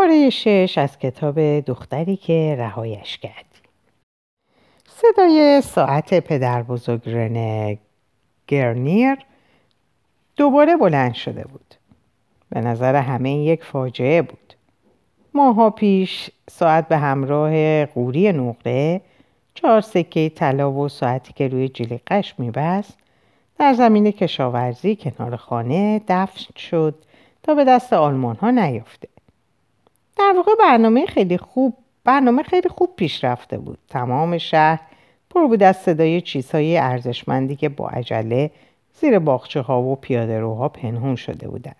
پاره شش از کتاب دختری که رهایش کرد. صدای ساعت پدر بزرگ رنه گرنیر دوباره بلند شده بود. به نظر همه یک فاجعه بود. ماها پیش ساعت به همراه قوری نقره چهار سکه طلا و ساعتی که روی جلیقش میبست در زمین کشاورزی کنار خانه دفن شد تا به دست آلمان ها نیفته در واقع برنامه خیلی خوب برنامه خیلی خوب پیش رفته بود. تمام شهر پر بود از صدای چیزهای ارزشمندی که با عجله زیر باخچه ها و پیاده روها پنهون شده بودند.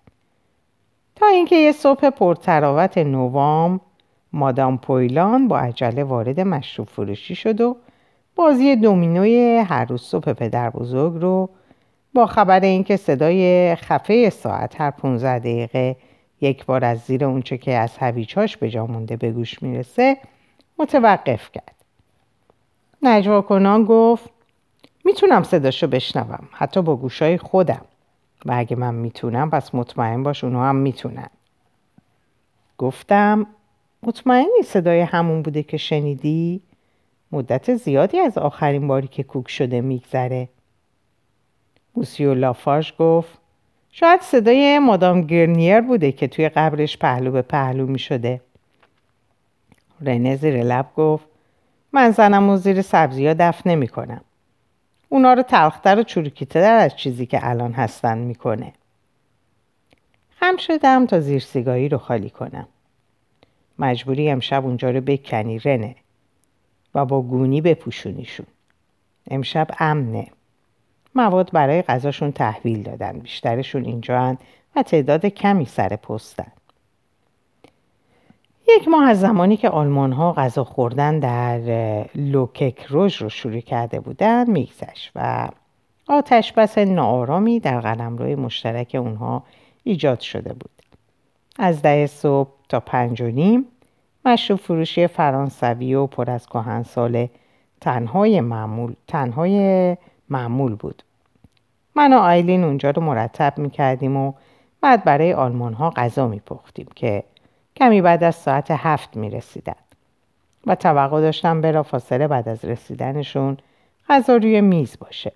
تا اینکه یه صبح پرتراوت نوام مادام پویلان با عجله وارد مشروب فروشی شد و بازی دومینوی هر روز صبح پدر بزرگ رو با خبر اینکه صدای خفه ساعت هر 15 دقیقه یک بار از زیر اونچه که از هویچاش به جا مونده به گوش می‌رسه متوقف کرد. نجوا کنان گفت می‌تونم صداشو بشنوم حتی با گوشای خودم. و اگه من می‌تونم پس مطمئن باش اونها هم می‌تونن. گفتم مطمئنی صدای همون بوده که شنیدی؟ مدت زیادی از آخرین باری که کوک شده میگذره. موسیو لافاش گفت شاید صدای مادام گرنیر بوده که توی قبرش پهلو به پهلو می شده. رنه زیر لب گفت من زنم و زیر سبزی ها دفن نمی کنم. اونا رو تلختر و چروکیته از چیزی که الان هستن می‌کنه. خم شدم تا زیر سیگایی رو خالی کنم. مجبوری امشب اونجا رو بکنی رنه و با گونی بپوشونیشون. امشب امنه. مواد برای غذاشون تحویل دادن. بیشترشون اینجا و تعداد کمی سر پستن. یک ماه از زمانی که آلمان ها غذا خوردن در لوکک روژ رو شروع کرده بودن میگذشت و آتش بس ناآرامی در قلمروی مشترک اونها ایجاد شده بود. از ده صبح تا پنج و نیم مشروب فروشی فرانسوی و پر از سال تنهای معمول تنهای معمول بود. من و آیلین اونجا رو مرتب می‌کردیم و بعد برای آلمان ها غذا میپختیم که کمی بعد از ساعت هفت می رسیدن. و توقع داشتم برا فاصله بعد از رسیدنشون غذا روی میز باشه.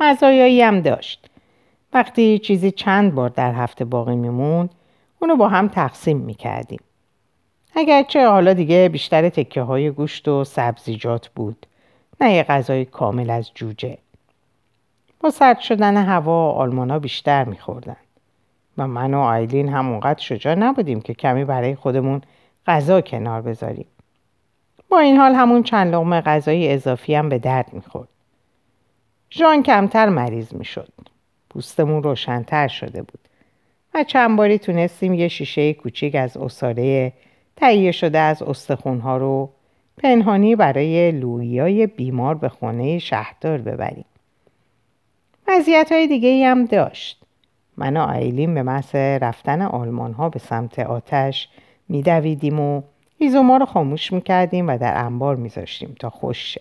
مزایایی هم داشت. وقتی چیزی چند بار در هفته باقی میموند اونو با هم تقسیم می‌کردیم. اگرچه حالا دیگه بیشتر تکه های گوشت و سبزیجات بود نه یه غذای کامل از جوجه. با سرد شدن هوا آلمانا بیشتر میخوردن. و من و آیلین همونقدر شجاع نبودیم که کمی برای خودمون غذا کنار بذاریم. با این حال همون چند لغمه غذای اضافی هم به درد می‌خورد. ژان کمتر مریض می‌شد. پوستمون روشنتر شده بود. و چند باری تونستیم یه شیشه کوچیک از اصاره تهیه شده از استخونها رو پنهانی برای لویای بیمار به خونه شهردار ببریم. وضعیت های دیگه هم داشت. من و آیلین به محض رفتن آلمان ها به سمت آتش میدویدیم و هیزوما رو خاموش می‌کردیم و در انبار میذاشتیم تا خوش.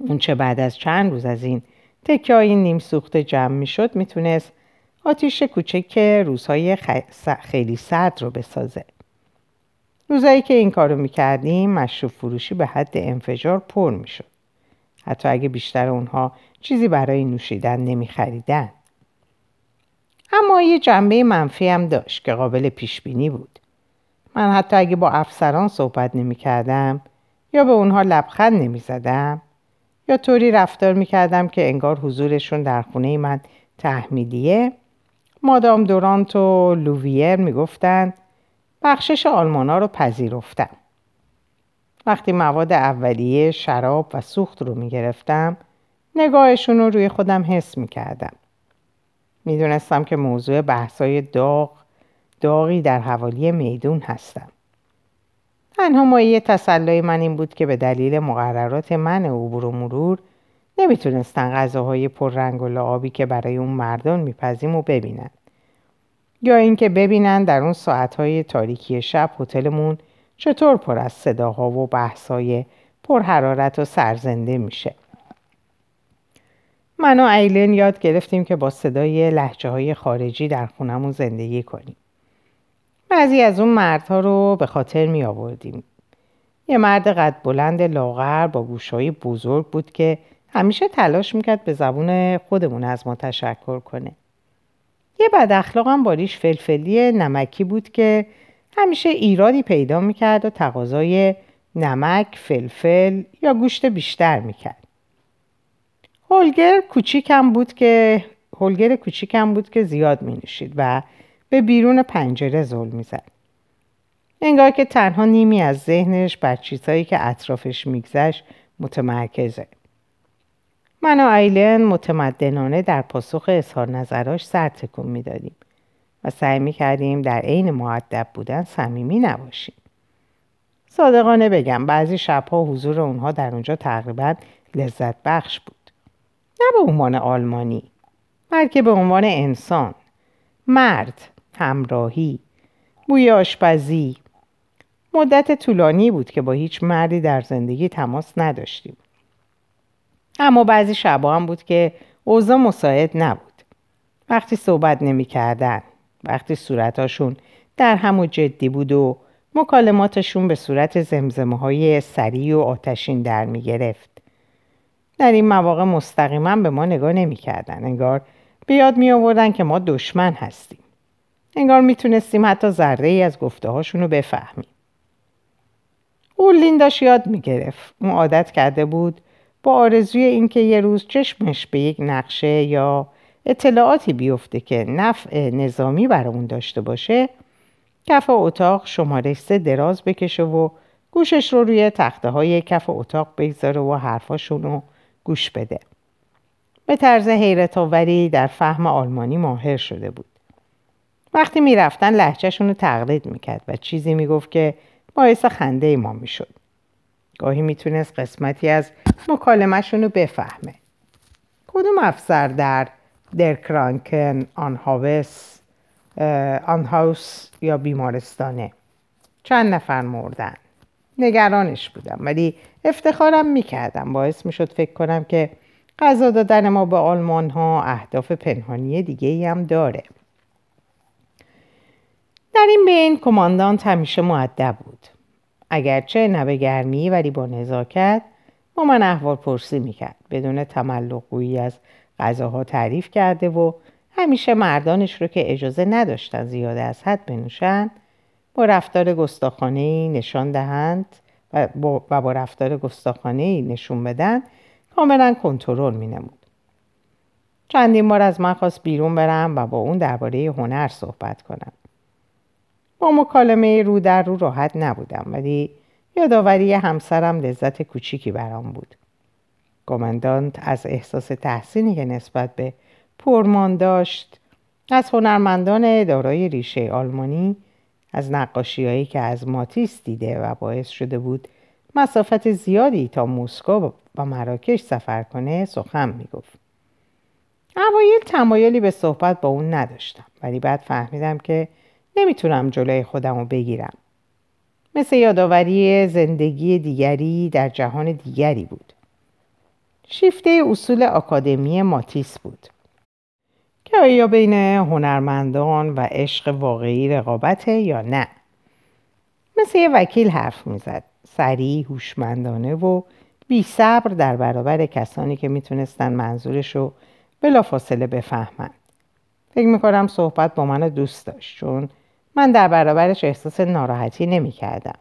اون چه بعد از چند روز از این تکه های نیم سوخته جمع می‌شد می‌تونست آتیش کوچک روزهای خیلی سرد رو بسازه. روزایی که این کارو می‌کردیم مشروب فروشی به حد انفجار پر می‌شد. حتی اگه بیشتر اونها چیزی برای نوشیدن نمیخریدن. اما یه جنبه منفی هم داشت که قابل پیش بینی بود. من حتی اگه با افسران صحبت نمی کردم یا به اونها لبخند نمی زدم یا طوری رفتار می کردم که انگار حضورشون در خونه من تحمیلیه مادام دورانت و لوویر می گفتن بخشش آلمانا رو پذیرفتم. وقتی مواد اولیه شراب و سوخت رو می گرفتم نگاهشون رو روی خودم حس می کردم. می‌دونستم که موضوع بحثای داغ داغی در حوالی میدون هستم. تنها مایه تسلای من این بود که به دلیل مقررات من عبور و مرور نمی‌تونستن غذاهای پررنگ و لعابی که برای اون مردان میپزیم و ببینن. یا اینکه ببینن در اون ساعتهای تاریکی شب هتلمون چطور پر از صداها و بحثای پرحرارت و سرزنده میشه. من و ایلن یاد گرفتیم که با صدای لحجه های خارجی در خونمون زندگی کنیم. بعضی از اون مردها رو به خاطر می آوردیم. یه مرد قد بلند لاغر با گوشهای بزرگ بود که همیشه تلاش می‌کرد به زبون خودمون از ما تشکر کنه. یه بد اخلاق هم باریش فلفلی نمکی بود که همیشه ایرادی پیدا می‌کرد و تقاضای نمک، فلفل یا گوشت بیشتر می‌کرد. هولگر کوچیکم بود که هولگر کوچیکم بود که زیاد می نشید و به بیرون پنجره زل می‌زد. انگار که تنها نیمی از ذهنش بر چیزهایی که اطرافش میگذشت متمرکزه. من و ایلن متمدنانه در پاسخ اظهار نظراش سر تکون می‌دادیم و سعی می‌کردیم در عین معدب بودن صمیمی نباشیم. صادقانه بگم بعضی شبها حضور اونها در اونجا تقریبا لذت بخش بود. نه به عنوان آلمانی بلکه به عنوان انسان مرد همراهی بوی آشپزی مدت طولانی بود که با هیچ مردی در زندگی تماس نداشتیم اما بعضی شبا هم بود که اوضاع مساعد نبود وقتی صحبت نمی کردن. وقتی صورتاشون در هم و جدی بود و مکالماتشون به صورت زمزمه های سریع و آتشین در می گرفت. در این مواقع مستقیما به ما نگاه نمی کردن. انگار بیاد می آوردن که ما دشمن هستیم. انگار می‌تونستیم حتی ذره ای از گفته هاشون رو بفهمیم. اولین داشت یاد می‌گرفت. اون عادت کرده بود با آرزوی اینکه یه روز چشمش به یک نقشه یا اطلاعاتی بیفته که نفع نظامی برامون داشته باشه کف اتاق شماره سه دراز بکشه و گوشش رو روی تخته های کف اتاق بگذاره و حرفاشون رو گوش بده. به طرز حیرت آوری در فهم آلمانی ماهر شده بود. وقتی می‌رفتن لحجهشون رو تقلید می‌کرد و چیزی می‌گفت که باعث خنده ما می‌شد. گاهی می‌تونست قسمتی از مکالمهشون رو بفهمه. کدوم افسر در درکرانکن آنهاوس آنهاوس یا بیمارستانه؟ چند نفر مردن؟ نگرانش بودم ولی افتخارم می‌کردم. باعث می‌شد فکر کنم که غذا دادن ما به آلمان ها اهداف پنهانی دیگه ای هم داره. در این بین کماندانت همیشه معدب بود. اگرچه نه گرمی ولی با نزاکت با من احوال پرسی می‌کرد بدون تملق از غذاها تعریف کرده و همیشه مردانش رو که اجازه نداشتن زیاده از حد بنوشن با رفتار گستاخانه نشان دهند و با, و با رفتار گستاخانه نشون بدن کاملا کنترل می نمود. چندین بار از من خواست بیرون برم و با اون درباره هنر صحبت کنم. با مکالمه رو در رو راحت نبودم ولی یادآوری همسرم لذت کوچیکی برام بود. کماندانت از احساس تحسینی که نسبت به پرمان داشت از هنرمندان دارای ریشه آلمانی از نقاشیهایی که از ماتیس دیده و باعث شده بود مسافت زیادی تا مسکو و مراکش سفر کنه سخن می‌گفت اوایل تمایلی به صحبت با اون نداشتم ولی بعد فهمیدم که نمی‌تونم جلوی خودم رو بگیرم. مثل یادآوری زندگی دیگری در جهان دیگری بود. شیفته اصول آکادمی ماتیس بود. که آیا بین هنرمندان و عشق واقعی رقابته یا نه. مثل یه وکیل حرف می‌زد. سریع هوشمندانه و بی صبر در برابر کسانی که می‌تونستن منظورش رو بلافاصله بفهمند فکر می‌کنم صحبت با من دوست داشت چون من در برابرش احساس ناراحتی نمی‌کردم.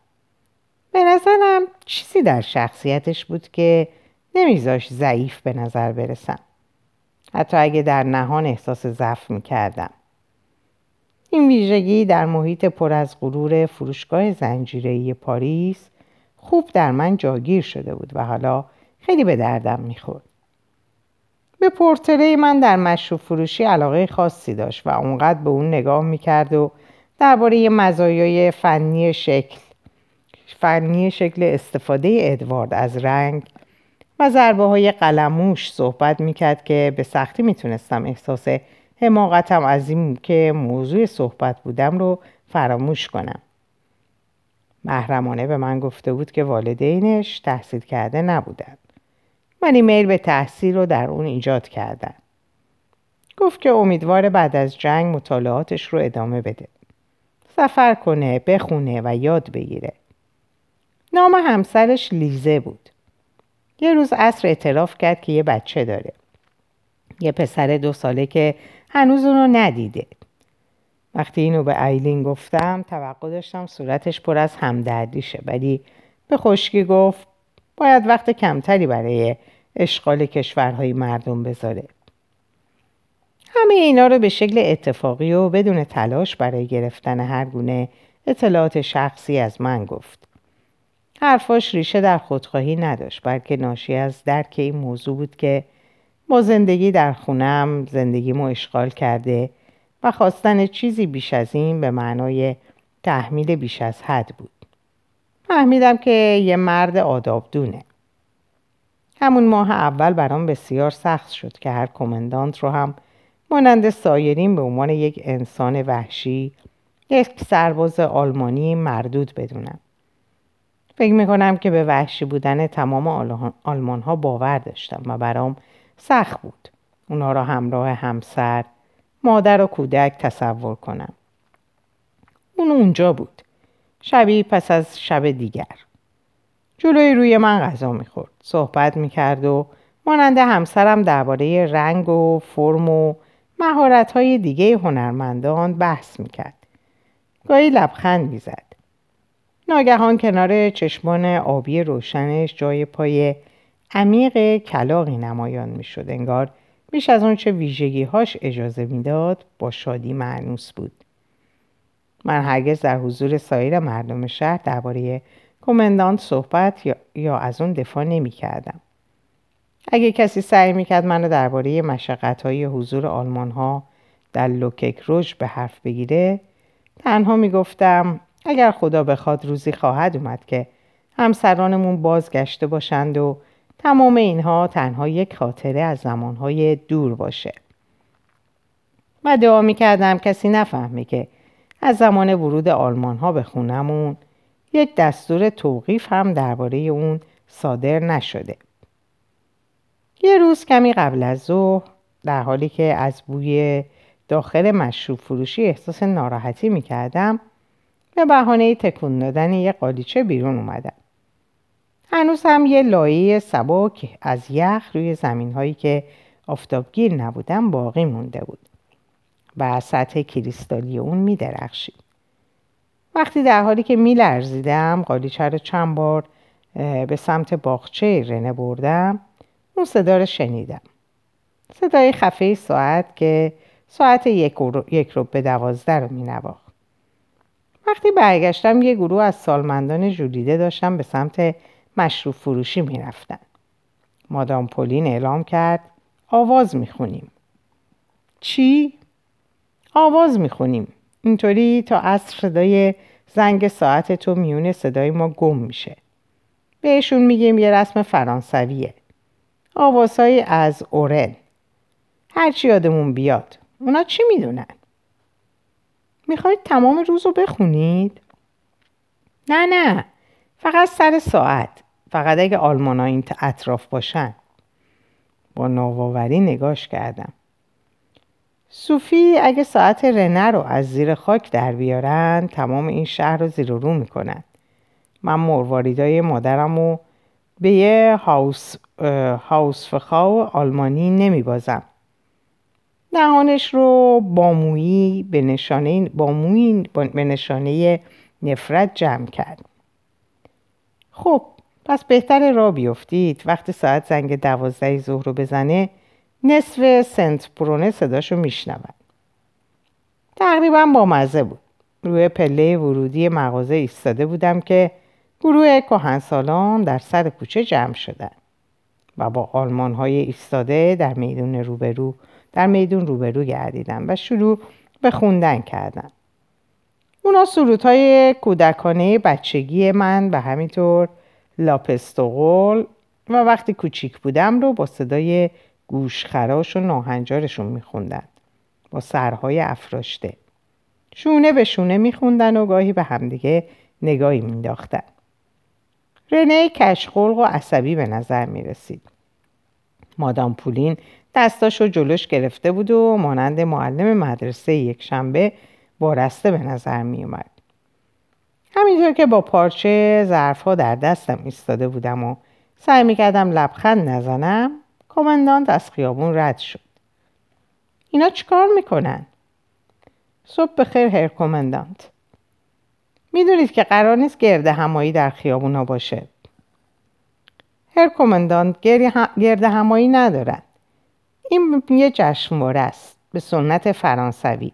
به نظرم چیزی در شخصیتش بود که نمیذاش ضعیف به نظر برسم. حتی اگه در نهان احساس ضعف می‌کردم. این ویژگی در محیط پر از غرور فروشگاه زنجیره‌ای پاریس خوب در من جاگیر شده بود و حالا خیلی به دردم می‌خورد. به پورتره من در مشروب فروشی علاقه خاصی داشت و اونقدر به اون نگاه می‌کرد و درباره مزایای فنی شکل فنی شکل استفاده ادوارد از رنگ و ضربه های قلموش صحبت می‌کرد که به سختی می‌تونستم احساس حماقتم از این که موضوع صحبت بودم رو فراموش کنم. محرمانه به من گفته بود که والدینش تحصیل کرده نبودند. من میل به تحصیل رو در اون ایجاد کردن. گفت که امیدوار بعد از جنگ مطالعاتش رو ادامه بده. سفر کنه بخونه و یاد بگیره. نام همسرش لیزه بود. یه روز عصر اعتراف کرد که یه بچه داره. یه پسر دو ساله که هنوز اونو ندیده. وقتی اینو به ایلین گفتم توقع داشتم صورتش پر از همدردیشه ولی به خشکی گفت باید وقت کمتری برای اشغال کشورهای مردم بذاره. همه اینا رو به شکل اتفاقی و بدون تلاش برای گرفتن هر گونه اطلاعات شخصی از من گفت. حرفاش ریشه در خودخواهی نداشت بلکه ناشی از درک این موضوع بود که با زندگی در خونم زندگیمو اشغال کرده و خواستن چیزی بیش از این به معنای تحمیل بیش از حد بود. فهمیدم که یه مرد آداب دونه. همون ماه اول برام بسیار سخت شد که هر کمندانت رو هم مانند سایرین به عنوان یک انسان وحشی یک سرباز آلمانی مردود بدونم. فکر می‌کنم که به وحشی بودن تمام آلمان ها باور داشتم و برام سخت بود. اونا را همراه همسر مادر و کودک تصور کنم. اون اونجا بود. شبی پس از شب دیگر. جلوی روی من غذا می‌خورد. صحبت می‌کرد و مانند همسرم درباره رنگ و فرم و مهارت های دیگه هنرمندان بحث می‌کرد. گاهی لبخند می‌زد. ناگهان کنار چشمان آبی روشنش جای پای عمیق کلاقی نمایان می‌شد. انگار بیش از اون چه ویژگی هاش اجازه می‌داد با شادی معنوس بود. من هرگز در حضور سایر مردم شهر درباره کمندانت صحبت یا, یا از اون دفاع نمی کردم. اگه کسی سعی می‌کرد منو درباره مشقت های حضور آلمان ها در لوکک روش به حرف بگیره تنها می‌گفتم اگر خدا بخواد روزی خواهد اومد که همسرانمون بازگشته باشند و تمام اینها تنها یک خاطره از زمانهای دور باشه. و دعا می‌کردم کسی نفهمه که از زمان ورود آلمان ها به خونمون یک دستور توقیف هم درباره اون صادر نشده. یه روز کمی قبل از ظهر در حالی که از بوی داخل مشروب فروشی احساس ناراحتی می‌کردم به بهانه تکون دادن یه قالیچه بیرون اومدم. هنوز هم یه لایه سبک از یخ روی زمین هایی که آفتابگیر نبودم باقی مونده بود و سطح کریستالی اون میدرخشید. وقتی در حالی که میلرزیدم قالیچه رو چند بار به سمت باغچه رنه بردم اون صدا رو شنیدم صدای خفه ساعت که ساعت یک رو, به دوازده رو می نواخت. وقتی برگشتم یه گروه از سالمندان جولیده داشتم به سمت مشروب فروشی می رفتن. مادام پولین اعلام کرد آواز می خونیم. چی؟ آواز می خونیم. اینطوری تا عصر صدای زنگ ساعت تو میون صدای ما گم میشه. بهشون میگیم یه رسم فرانسویه. آوازهایی از اورل. هرچی یادمون بیاد. اونا چی می‌دونن؟ می‌خواید تمام روز رو بخونید؟ نه نه. فقط سر ساعت. فقط اگه آلمان ها این اطراف باشن. با ناواوری نگاش کردم. صوفی اگه ساعت رنه رو از زیر خاک در بیارن تمام این شهر رو زیر رو می‌کنن. من مرواریدای مادرم و به یه هاوس, هاوس فخاو آلمانی نمیبازم. دهانش رو با مویی به نشانه, با مویی به نشانه نفرت جمع کرد. خب پس بهتر را بیفتید. وقتی ساعت زنگ دوازده ظهر رو بزنه نصف سنت برونه صداشو میشنود. تقریبا با مزه بود. روی پله ورودی مغازه ایستاده بودم که گروه کهنسالان در سر کوچه جمع شدند و با آلمان های ایستاده در میدون روبرو در میدون روبرو گردیدن و شروع به خوندن کردن اونا های کودکانه بچگی من و همینطور لاپستوغل و وقتی کوچیک بودم رو با صدای گوشخراش و ناهنجارشون میخوندن با سرهای افراشته. شونه به شونه میخوندن و گاهی به همدیگه نگاهی مینداختن رنه کشخلق و عصبی به نظر می رسید. مادام پولین دستاشو جلوش گرفته بود و مانند معلم مدرسه یک شنبه وارسته به نظر می اومد. همینطور که با پارچه ظرفها در دستم ایستاده بودم و سعی می‌کردم لبخند نزنم کماندانت از خیابون رد شد اینا چیکار می‌کنن؟ صبح بخیر هر کماندانت می‌دونید که قرار نیست گرد همایی در خیابونا باشه. هر کماندانت گرد همایی ندارن. این یه جشنواره است به سنت فرانسوی.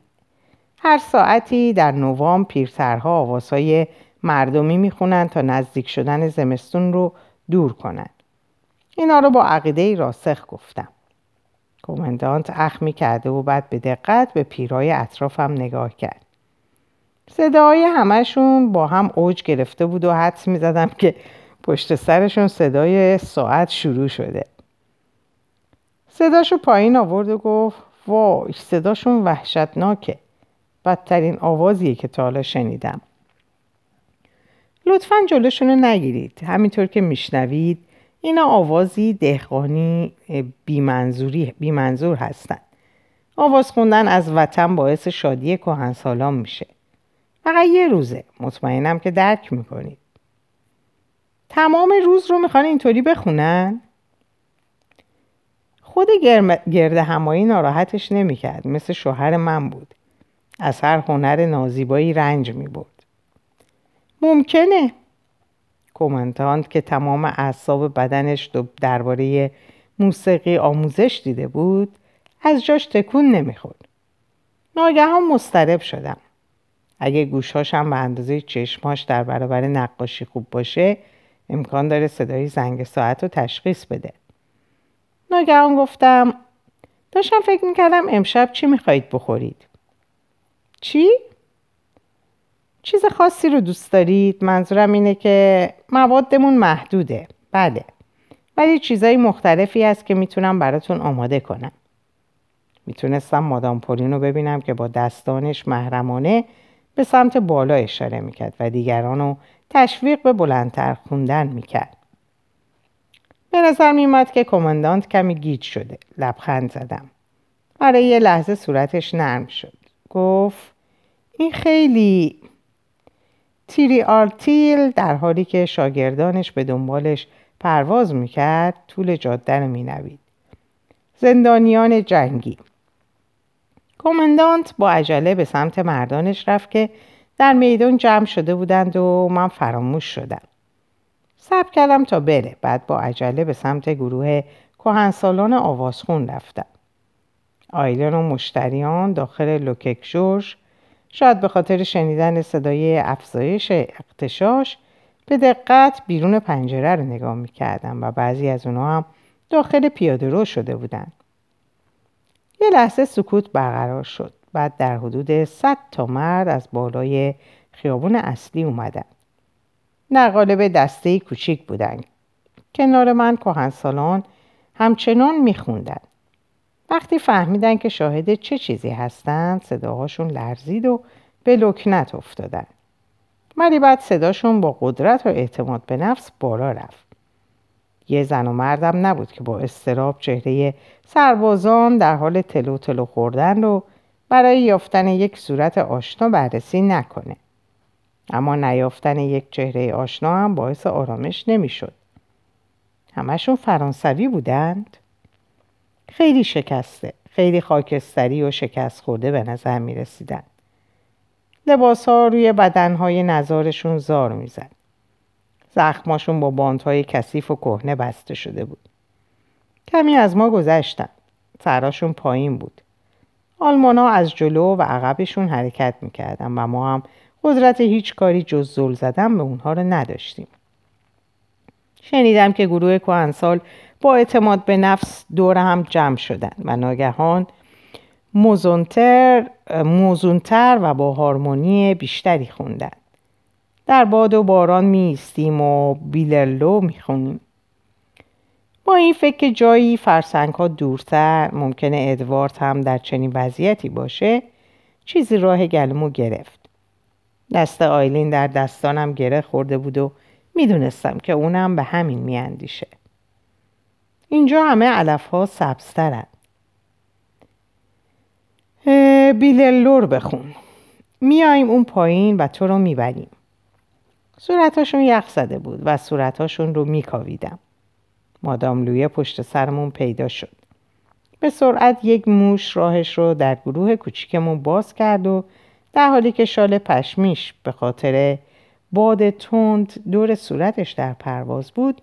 هر ساعتی در نوام پیرترها آوازهای مردمی می‌خونن تا نزدیک شدن زمستون رو دور کنن. اینا رو با عقیده راسخ گفتم. کمندانت اخمی کرده و بعد به دقت به پیرای اطرافم نگاه کرد. صداهای همشون با هم اوج گرفته بود و حدس می زدم که پشت سرشون صدای ساعت شروع شده. صداشو پایین آورد و گفت وای صداشون وحشتناکه. بدترین آوازیه که تا حالا شنیدم. لطفا جلوشون نگیرید. همینطور که میشنوید اینا آوازی دهقانی بیمنظوری بیمنظور هستن. آواز خوندن از وطن باعث شادی کهنسالان میشه. فقط یه روزه. مطمئنم که درک می‌کنید. تمام روز رو می‌خوان اینطوری بخونن؟ خود گرد همایی ناراحتش نمی‌کرد. مثل شوهر من بود. از هر هنر نازیبایی رنج می‌برد. ممکنه. کومنتانت که تمام اعصاب بدنش درباره موسیقی آموزش دیده بود از جاش تکون نمی‌خورد. ناگهان مسترب شدم. اگه گوشهاشم به اندازه چشماش در برابر نقاشی خوب باشه امکان داره صدای زنگ ساعت رو تشخیص بده. ناگهان گفتم داشتم فکر می‌کردم امشب چی می‌خواهید بخورید؟ چی؟ چیز خاصی رو دوست دارید؟ منظورم اینه که موادمون محدوده. بله. ولی چیزای مختلفی هست که می‌تونم براتون آماده کنم. می‌تونستم مادام پولین رو ببینم که با دستانش محرمانه به سمت بالا اشاره می‌کرد و دیگران رو تشویق به بلندتر خوندن می‌کرد. به نظر میومد که کماندانت کمی گیج شده. لبخند زدم. برای یه لحظه صورتش نرم شد. گفت این خیلی تیری آرتیل در حالی که شاگردانش به دنبالش پرواز می‌کرد طول جاده رو مینوید. زندانیان جنگی. کماندانت با عجله به سمت مردانش رفت که در میدان جمع شده بودند و من فراموش شدم. سب کردم تا بره. بعد با عجله به سمت گروه کهنسالان آوازخون رفتم. آیلن و مشتریان داخل لوکک جورج شاید به خاطر شنیدن صدای افزایش اقتشاش به دقت بیرون پنجره رو نگاه می‌کردم و بعضی از اونها هم داخل پیاده رو شده بودند. یه لحظه سکوت برقرار شد. بعد در حدود 100 تا مرد از بالای خیابون اصلی اومدن. در قالب دسته کوچیک بودن. کنار من کهنسالان همچنان میخوندن. وقتی فهمیدن که شاهد چه چیزی هستند صداهاشون لرزید و به لکنت افتادن ولی بعد صداشون با قدرت و اعتماد به نفس بالا رفت یه زن و مردم نبود که با استراب چهره سربازان در حال تلو تلو خوردن رو برای یافتن یک صورت آشنا بررسی نکنه اما نیافتن یک چهره آشنا هم باعث آرامش نمی‌شد همشون فرانسوی بودند خیلی شکسته خیلی خاکستری و شکست خورده به نظر می رسیدن. لباس ها روی بدن های نظارشون زار می‌زد. زخماشون با باندهای کثیف و کهنه بسته شده بود. کمی از ما گذشتن. سراشون پایین بود. آلمان ها از جلو و عقبشون حرکت می‌کردن و ما هم قدرت هیچ کاری جز زل زدن به اونها رو نداشتیم. شنیدم که گروه کوهنسال با اعتماد به نفس دور هم جمع شدن و ناگهان موزونتر, موزونتر و با هارمونی بیشتری خوندن در باد و باران میستیم و بیلرلو می‌خونیم با این فکر که جایی فرسنگ ها دورتر ممکنه ادوارد هم در چنین وضعیتی باشه چیزی راه گلمو گرفت. دست آیلین در دستانم گره خورده بود و می‌دونستم که اونم به همین میاندیشه. اینجا همه علف ها سبزترن بیللور بخون. میاییم اون پایین و تو رو می‌بریم. صورتاشون یخ زده بود و صورتاشون رو میکاویدم. مادام لویه پشت سرمون پیدا شد. به سرعت یک موش راهش رو در گروه کوچیکمون باز کرد و در حالی که شال پشمیش به خاطر باد تند دور صورتش در پرواز بود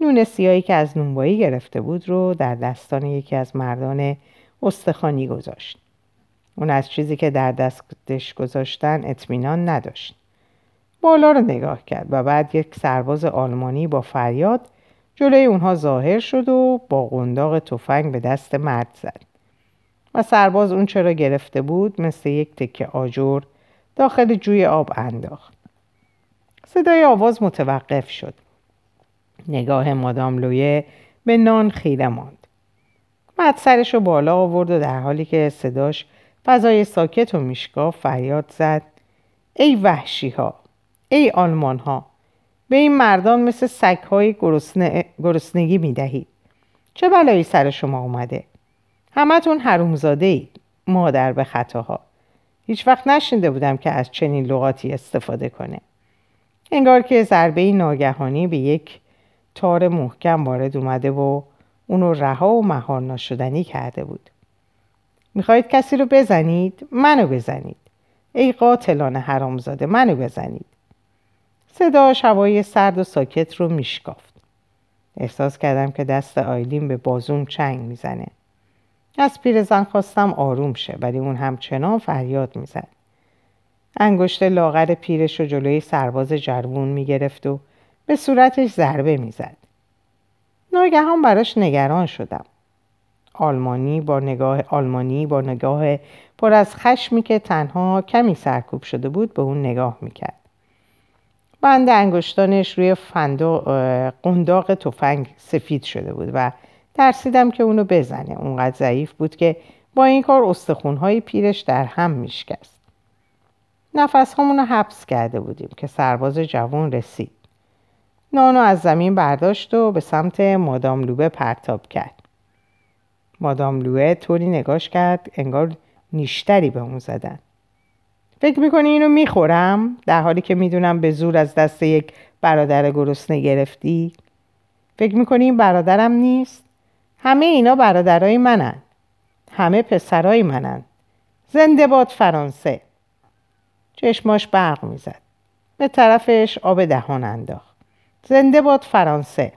نون سیایی که از نونبایی گرفته بود رو در دستان یکی از مردان استخانی گذاشت. اون از چیزی که در دستش گذاشتن اطمینان نداشت. بالا رو نگاه کرد و بعد یک سرباز آلمانی با فریاد جلوی اونها ظاهر شد و با قنداق تفنگ به دست مرد زد. و سرباز اون چرا گرفته بود؟ مثل یک تکه آجر داخل جوی آب انداخت. صدای آواز متوقف شد. نگاه مادام لویه به نان خیره ماند. بعد سرش رو بالا آورد و در حالی که صداش فضای ساکت و میشکاف فریاد زد. ای وحشی ها ای آلمان ها به این مردان مثل سگهای گرسنه، گرسنگی می دهید چه بلایی سر شما اومده؟ همتون حرومزاده اید مادر به خطاها. هیچ وقت نشنده بودم که از چنین لغاتی استفاده کنه. انگار که ضربه ناگهانی به یک تار محکم وارد اومده و اونو رها و مهار ناشدنی کرده بود. می‌خواهید کسی رو بزنید؟ منو بزنید. ای قاتلان حرامزاده منو بزنید. صدا هوای سرد و ساکت رو میشکافت. احساس کردم که دست آیلین به بازوم چنگ می‌زنه. از پیرزن خواستم آروم شه ولی اون همچنان فریاد می‌زد. انگشت لاغر پیرش رو جلوی سرباز جروون می‌گرفت و به صورتش ضربه می‌زد. ناگهان براش نگران شدم. آلمانی با نگاه آلمانی با نگاه پر از خشمی که تنها کمی سرکوب شده بود به اون نگاه می‌کرد. بند انگشتانش روی قنداق تفنگ سفید شده بود و ترسیدم که اونو بزنه. اونقدر ضعیف بود که با این کار استخونهای پیرش در هم میشکست. نفس رو حبس کرده بودیم که سرباز جوان رسید. نانو از زمین برداشت و به سمت مادام لوبه پرتاب کرد. مادام لوبه طوری نگاش کرد انگار نیشتری به اون زدن. فکر می‌کنی اینو می‌خورم؟ در حالی که می‌دونم به زور از دست یک برادر گرسنه گرفتی. فکر می‌کنی این برادرم نیست؟ همه اینا برادرای منن. همه پسرای منن. زنده باد فرانسه. چشماش برق می‌زد. به طرفش آب دهان انداخت. زنده باد فرانسه.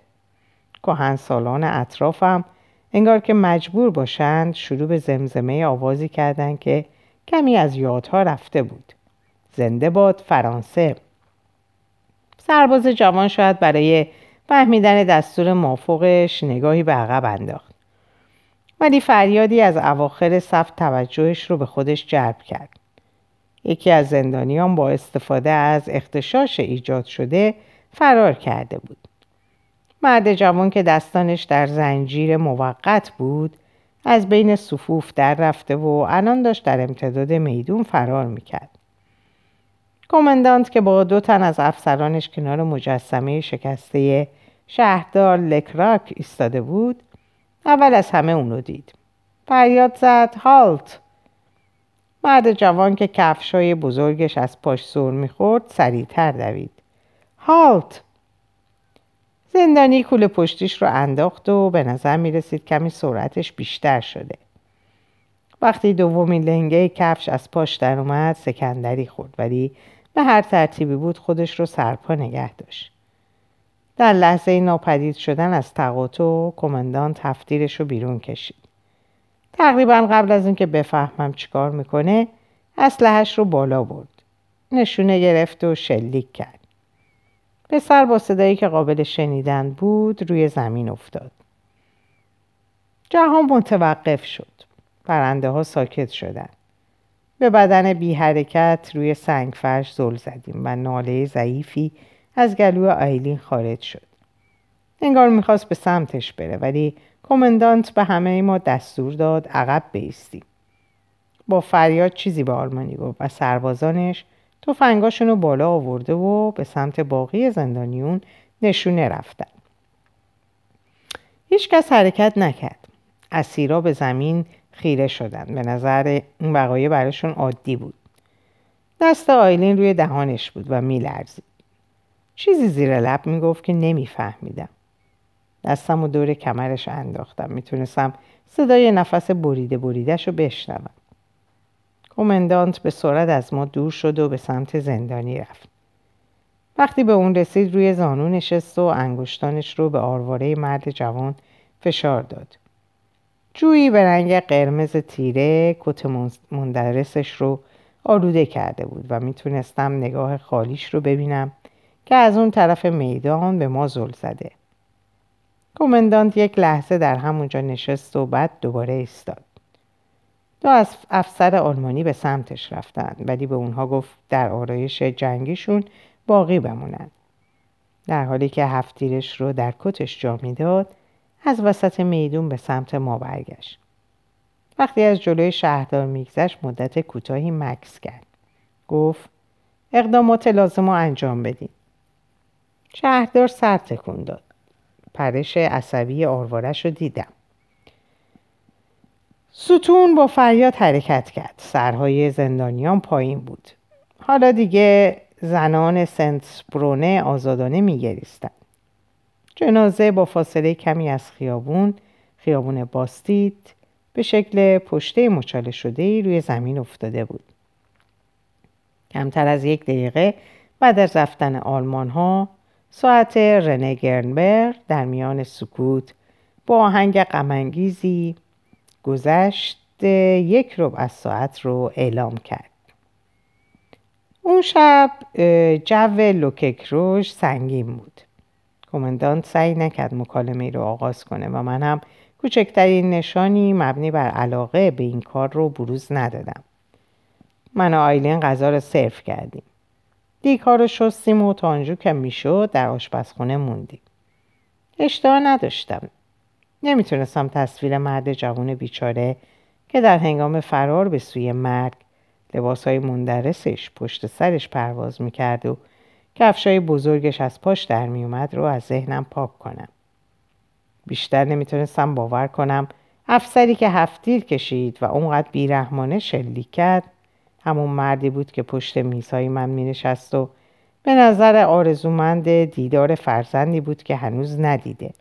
کهن سالان اطرافم انگار که مجبور باشند شروع به زمزمه آوازی کردند که کمی از یادها رفته بود. زنده باد فرانسه. سرباز جوان شاید برای فهمیدن دستور مافوقش نگاهی به عقب انداخت. ولی فریادی از اواخر صف توجهش رو به خودش جلب کرد. یکی از زندانیان با استفاده از اختشاش ایجاد شده فرار کرده بود. مرد جوان که دستانش در زنجیر موقت بود از بین صفوف در رفته و الان داشت در امتداد میدون فرار می‌کرد. کماندانت که با دو تن از افسرانش کنار مجسمه شکسته شهردار لکراک ایستاده بود اول از همه اونو دید. فریاد زد هالت! مرد جوان که کفشای بزرگش از پاش سر می‌خورد سریعتر دوید. هالت! زندانی کول پشتیش رو انداخت و به نظر می رسید کمی سرعتش بیشتر شده. وقتی دومین لنگه کفش از پاش در اومد سکندری خورد ولی به هر ترتیبی بود خودش رو سرپا نگه داشت. در لحظه ناپدید شدن از تقاطع کماندان تفتیرش رو بیرون کشید. تقریبا قبل از اینکه بفهمم چیکار می‌کنه اسلحهش رو بالا برد. نشونه گرفت و شلیک کرد. پسر با صدایی که قابل شنیدن بود روی زمین افتاد. جهان متوقف شد. پرنده ها ساکت شدند. به بدن بی حرکت روی سنگ فرش زل زدیم و ناله ضعیفی از گلو آیلین خارج شد. انگار می‌خواست به سمتش بره ولی کمندانت به همه ما دستور داد عقب بیستیم. با فریاد چیزی به آلمانی گفت و سربازانش تفنگاشون رو بالا آورده و به سمت باقی زندانیون نشونه رفتن. هیچ کس حرکت نکرد. اسیرا به زمین خیره شدن. به نظر این وقایع براشون عادی بود. دست آیلین روی دهانش بود و میلرزید. چیزی زیر لب می‌گفت که نمیفهمیدم. دستم و دور کمرش انداختم. می‌تونستم صدای نفس بریده بریدهش رو بشنوم. کومندانت به سرعت از ما دور شد و به سمت زندانی رفت. وقتی به اون رسید روی زانو نشست و انگشتانش رو به آرواره مرد جوان فشار داد. جویی به رنگ قرمز تیره کت مندرسش رو آلوده کرده بود و می‌تونستم نگاه خالیش رو ببینم که از اون طرف میدان به ما زل زده. کمندانت یک لحظه در همونجا نشست و بعد دوباره ایستاد. دو از افسر آلمانی به سمتش رفتن ولی به اونها گفت در آرایش جنگیشون باقی بمونن. در حالی که هفتیرش رو در کتش جا می‌داد از وسط میدون به سمت ما برگشت. وقتی از جلوی شهردار میگذشت مدت کوتاهی مکس کرد. گفت اقدامات لازم رو انجام بدیم شهردار سر تکون داد. پرش عصبی آروارش رو دیدم. ستون با فریاد حرکت کرد. سرهای زندانیان پایین بود. حالا دیگه زنان سنت برونه آزادانه میگریستند جنازه با فاصله کمی از خیابون خیابون باستید به شکل پشته مچاله شده ای روی زمین افتاده بود. کمتر از یک دقیقه بعد از رفتن آلمان ها ساعت رنه گرنبر در میان سکوت با آهنگ غمانگیزی گذشت یک ربع از ساعت رو اعلام کرد. اون شب جو لوککروش سنگین بود. کماندانت سعی نکرد مکالمه رو آغاز کنه و من هم کوچکترین نشانی مبنی بر علاقه به این کار رو بروز ندادم. من و آیلین غذا رو سرو کردیم. دیگها رو شستیم و تانجو که می‌شد در آشپزخونه موندیم. اشتها نداشتم. نمی‌تونستم تصویر مرد جوان بیچاره که در هنگام فرار به سوی مرگ لباسهای مندرسش پشت سرش پرواز می‌کرد و کفشای بزرگش از پاش در میومد رو از ذهنم پاک کنم. بیشتر نمی‌تونستم باور کنم افسری که هفتیر کشید و اونقدر بیرحمانه شلیک کرد همون مردی بود که پشت میزهای من مینشست و به نظر آرزومند دیدار فرزندی بود که هنوز ندیده.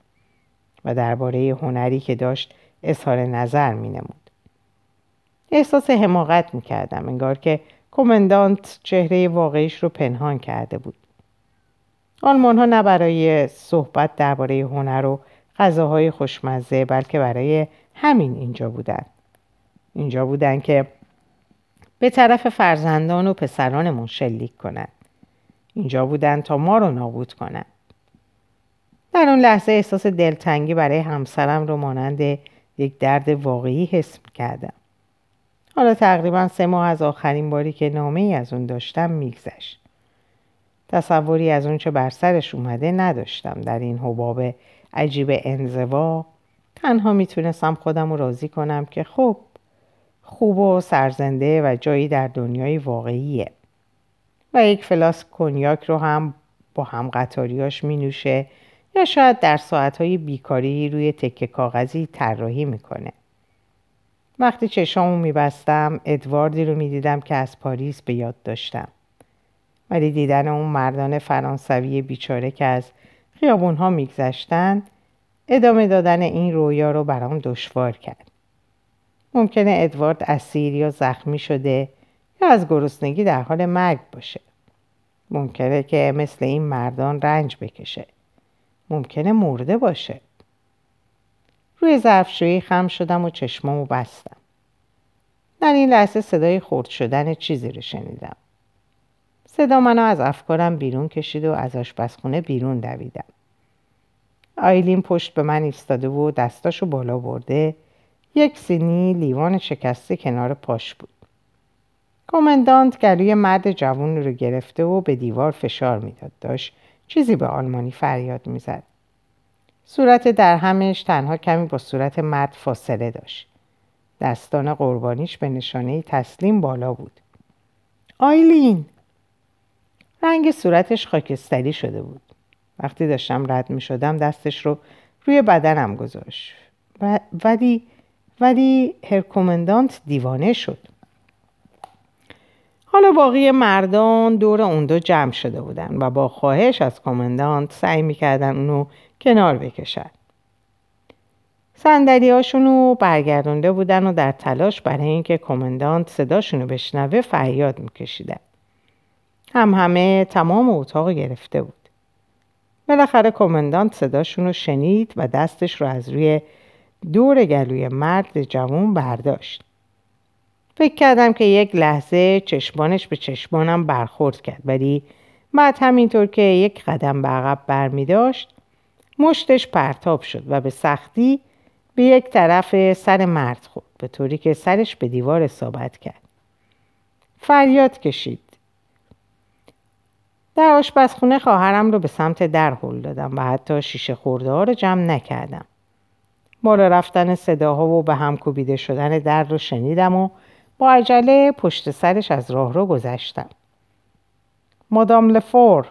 و درباره هنری که داشت اظهار نظر مینمود. احساس حماقت می‌کردم انگار که کمندانت چهره واقعیش رو پنهان کرده بود. آلمان ها نه برای صحبت درباره هنر و غذاهای خوشمزه بلکه برای همین اینجا بودن اینجا بودن که به طرف فرزندان و پسرانمون شلیک کنند. اینجا بودن تا ما رو نابود کنند. در اون لحظه احساس دلتنگی برای همسرم رو مانند یک درد واقعی حس کردم حالا تقریبا سه ماه از آخرین باری که نامه ای از اون داشتم میگذشت. تصوری از اون چه بر سرش اومده نداشتم. در این حباب عجیب انزوا تنها می‌تونستم خودم رو راضی کنم که خب خوب و سرزنده و جایی در دنیای واقعیه. و یک فلاس کنیاک رو هم با هم قطاریاش می نوشه یا شاید در ساعتهای بیکاری روی تکه کاغذی طراحی می‌کنه. وقتی چشامو میبستم ادواردی رو می‌دیدم که از پاریس به یاد داشتم. ولی دیدن اون مردان فرانسوی بیچاره که از خیابونها میگذشتند ادامه دادن این رویا رو برام دشوار کرد. ممکنه ادوارد اسیر یا زخمی شده یا از گرسنگی در حال مرگ باشه. ممکنه که مثل این مردان رنج بکشه. ممکنه مرده باشه. روی ظرفشویی خم شدم و چشمامو بستم. در این لحظه صدای خورد شدن چیزی رو شنیدم. صدا منو از افکارم بیرون کشید و از آشپزخونه بیرون دویدم. آیلین پشت به من ایستاده و دستاشو بالا برده. یک سینی لیوان شکسته کنار پاش بود. کامندانت گلوی مرد جوان رو گرفته و به دیوار فشار می‌داد. داشت چیزی به آلمانی فریاد می‌زد. صورت در همش تنها کمی با صورت مرد فاصله داشت. دستان قربانیش به نشانه تسلیم بالا بود. آیلین! رنگ صورتش خاکستری شده بود. وقتی داشتم رد می شدم دستش رو روی بدنم گذاشت. و ولی ولی هرکومندانت دیوانه شد. حالا باقی مردان دور اون دو جمع شده بودن و با خواهش از کامندانت سعی می‌کردن اونو کنار بکشن. سندلی هاشونو برگردونده بودن و در تلاش برای اینکه کامندانت صداشونو بشنوه فریاد میکشیدن. هم همه تمام اتاق گرفته بود. بالاخره کامندانت صداشون رو شنید و دستش رو از روی دور گلوی مرد جوان برداشت. فکر کردم که یک لحظه چشمانش به چشمانم برخورد کرد ولی بعد همینطور که یک قدم به عقب برمی داشت مشتش پرتاب شد و به سختی به یک طرف سر مرد خورد به طوری که سرش به دیوار اصابت کرد فریاد کشید در آشپزخونه خواهرم رو به سمت در هل دادم و حتی شیشه خورده ها رو جمع نکردم. بالا رفتن صداها و به هم کوبیده شدن در رو شنیدم و با عجله پشت سرش از راه رو گذشتم. مادام لفور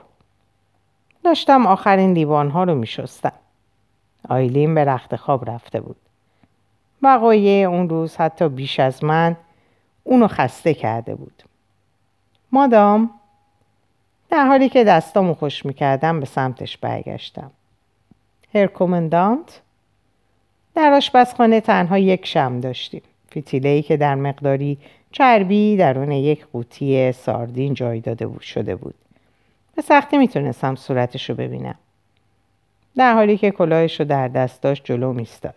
داشتم آخرین لیوان ها رو می شستم. آیلین به رخت خواب رفته بود. وقایع اون روز حتی بیش از من اونو خسته کرده بود. مادام در حالی که دستامو خوش می‌کردم به سمتش برگشتم هر کومندانت در آشپزخانه تنها یک شم داشتیم ای که در مقداری چربی درون یک قوطی ساردین جای داده شده بود. به سختی می‌تونستم صورتش رو ببینم. در حالی که کلاهش رو در دست داشت جلو میستاد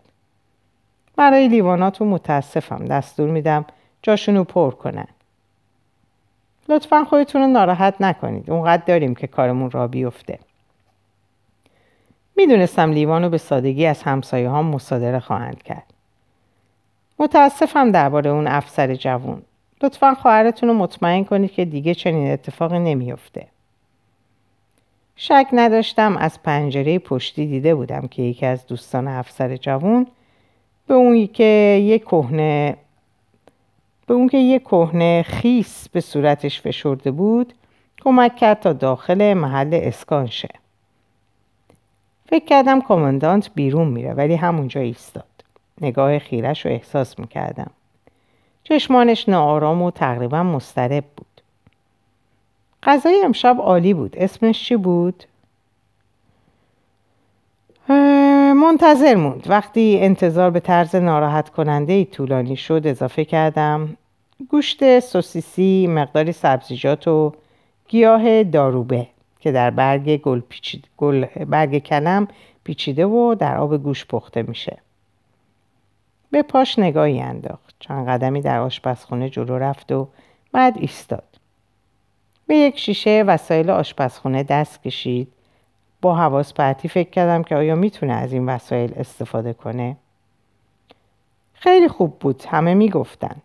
برای لیواناتو متاسفم. دستور میدم جاشونو پر کنن. لطفا خودتون رو ناراحت نکنید. اونقدر داریم که کارمون را بیفته. می‌دونستم لیوان رو به سادگی از همسایه ها مصادره خواهند کرد. متاسفم درباره اون افسر جوون. لطفا خواهرتون رو مطمئن کنید که دیگه چنین اتفاقی نمیافته. شک نداشتم از پنجره پشتی دیده بودم که یکی از دوستان افسر جوون به اون که یک کهنه به اون که یه کهنه خیس به صورتش فشرده بود کمک کرد تا داخل محل اسکان شه فکر کردم کامندانت بیرون میره ولی همونجا ایستاد. نگاه خیرش رو احساس می‌کردم. چشمانش ناآرام و تقریبا مسترب بود. غذای امشب عالی بود. اسمش چی بود؟ منتظر موند. وقتی انتظار به طرز ناراحت کننده ای طولانی شد اضافه کردم گوشت سوسیسی مقداری سبزیجات و گیاه داروبه که در برگ گل, گل برگ کلم پیچیده و در آب گوش پخته میشه. به پاش نگاهی انداخت. چند قدمی در آشپزخونه جلو رفت و بعد ایستاد. به یک شیشه وسایل آشپزخونه دست کشید. با حواس پرتی فکر کردم که آیا می‌تونه از این وسایل استفاده کنه؟ خیلی خوب بود همه می‌گفتن.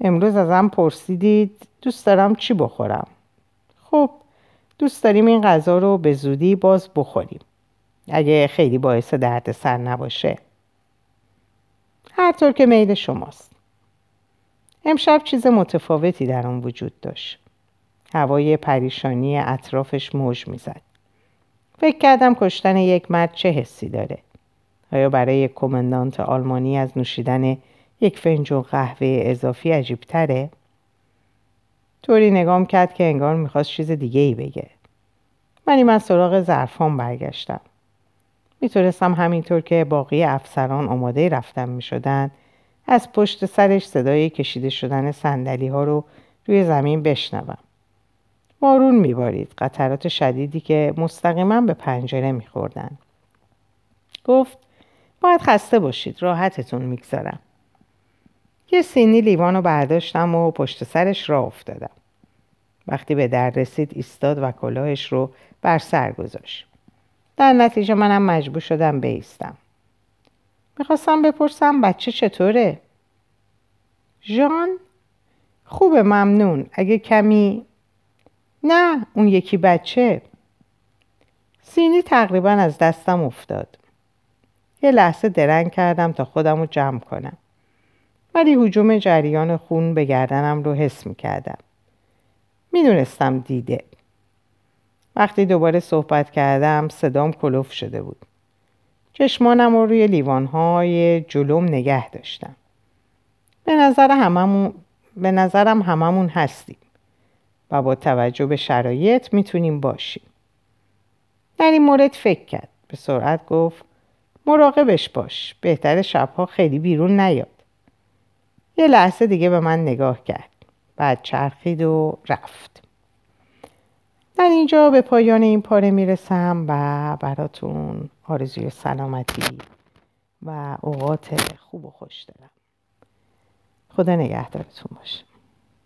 امروز ازم پرسیدید دوست دارم چی بخورم؟ خب دوست داریم این غذا رو به زودی باز بخوریم. اگه خیلی باعث درد سر نباشه. هر طور که میل شماست. امشب چیز متفاوتی در آن وجود داشت. هوای پریشانی اطرافش موج می‌زد. فکر کردم کشتن یک مرد چه حسی داره. آیا برای کمندانت آلمانی از نوشیدن یک فنجون قهوه اضافی عجیب تره؟ طوری نگام کرد که انگار می‌خواست چیز دیگه ای بگه. ولی من سراغ ظرفان برگشتم. می‌تونستم همینطور که باقی افسران آماده رفتن می‌شدن از پشت سرش صدای کشیده شدن سندلی ها رو روی زمین بشنوم. بارون میبارید قطرات شدیدی که مستقیما به پنجره میخوردن. گفت باید خسته باشید راحتتون می‌گذارم. یه سینی لیوان رو برداشتم و پشت سرش را افتادم. وقتی به در رسید ایستاد و کلاهش رو بر سر گذاشت. در نتیجه منم مجبور شدم بیستم می‌خواستم بپرسم بچه چطوره؟ ژان خوب ممنون اگه کمی نه اون یکی بچه سینی تقریبا از دستم افتاد یه لحظه درنگ کردم تا خودم رو جمع کنم ولی حجوم جریان خون به گردنم رو حس می کردم. می دیده. وقتی دوباره صحبت کردم صدام کلوف شده بود. چشمانم رو روی لیوانهای جلوم نگه داشتم. به, نظر هممون، به نظرم هممون هستیم. و با توجه به شرایط می‌تونیم باشیم در این مورد فکر کرد به سرعت گفت مراقبش باش بهتر شبها خیلی بیرون نیاد یه لحظه دیگه به من نگاه کرد بعد چرخید و رفت در اینجا به پایان این پاره می‌رسم و براتون آرزوی سلامتی و اوقات خوب و خوش دارم. خدا نگهدارتون باشه.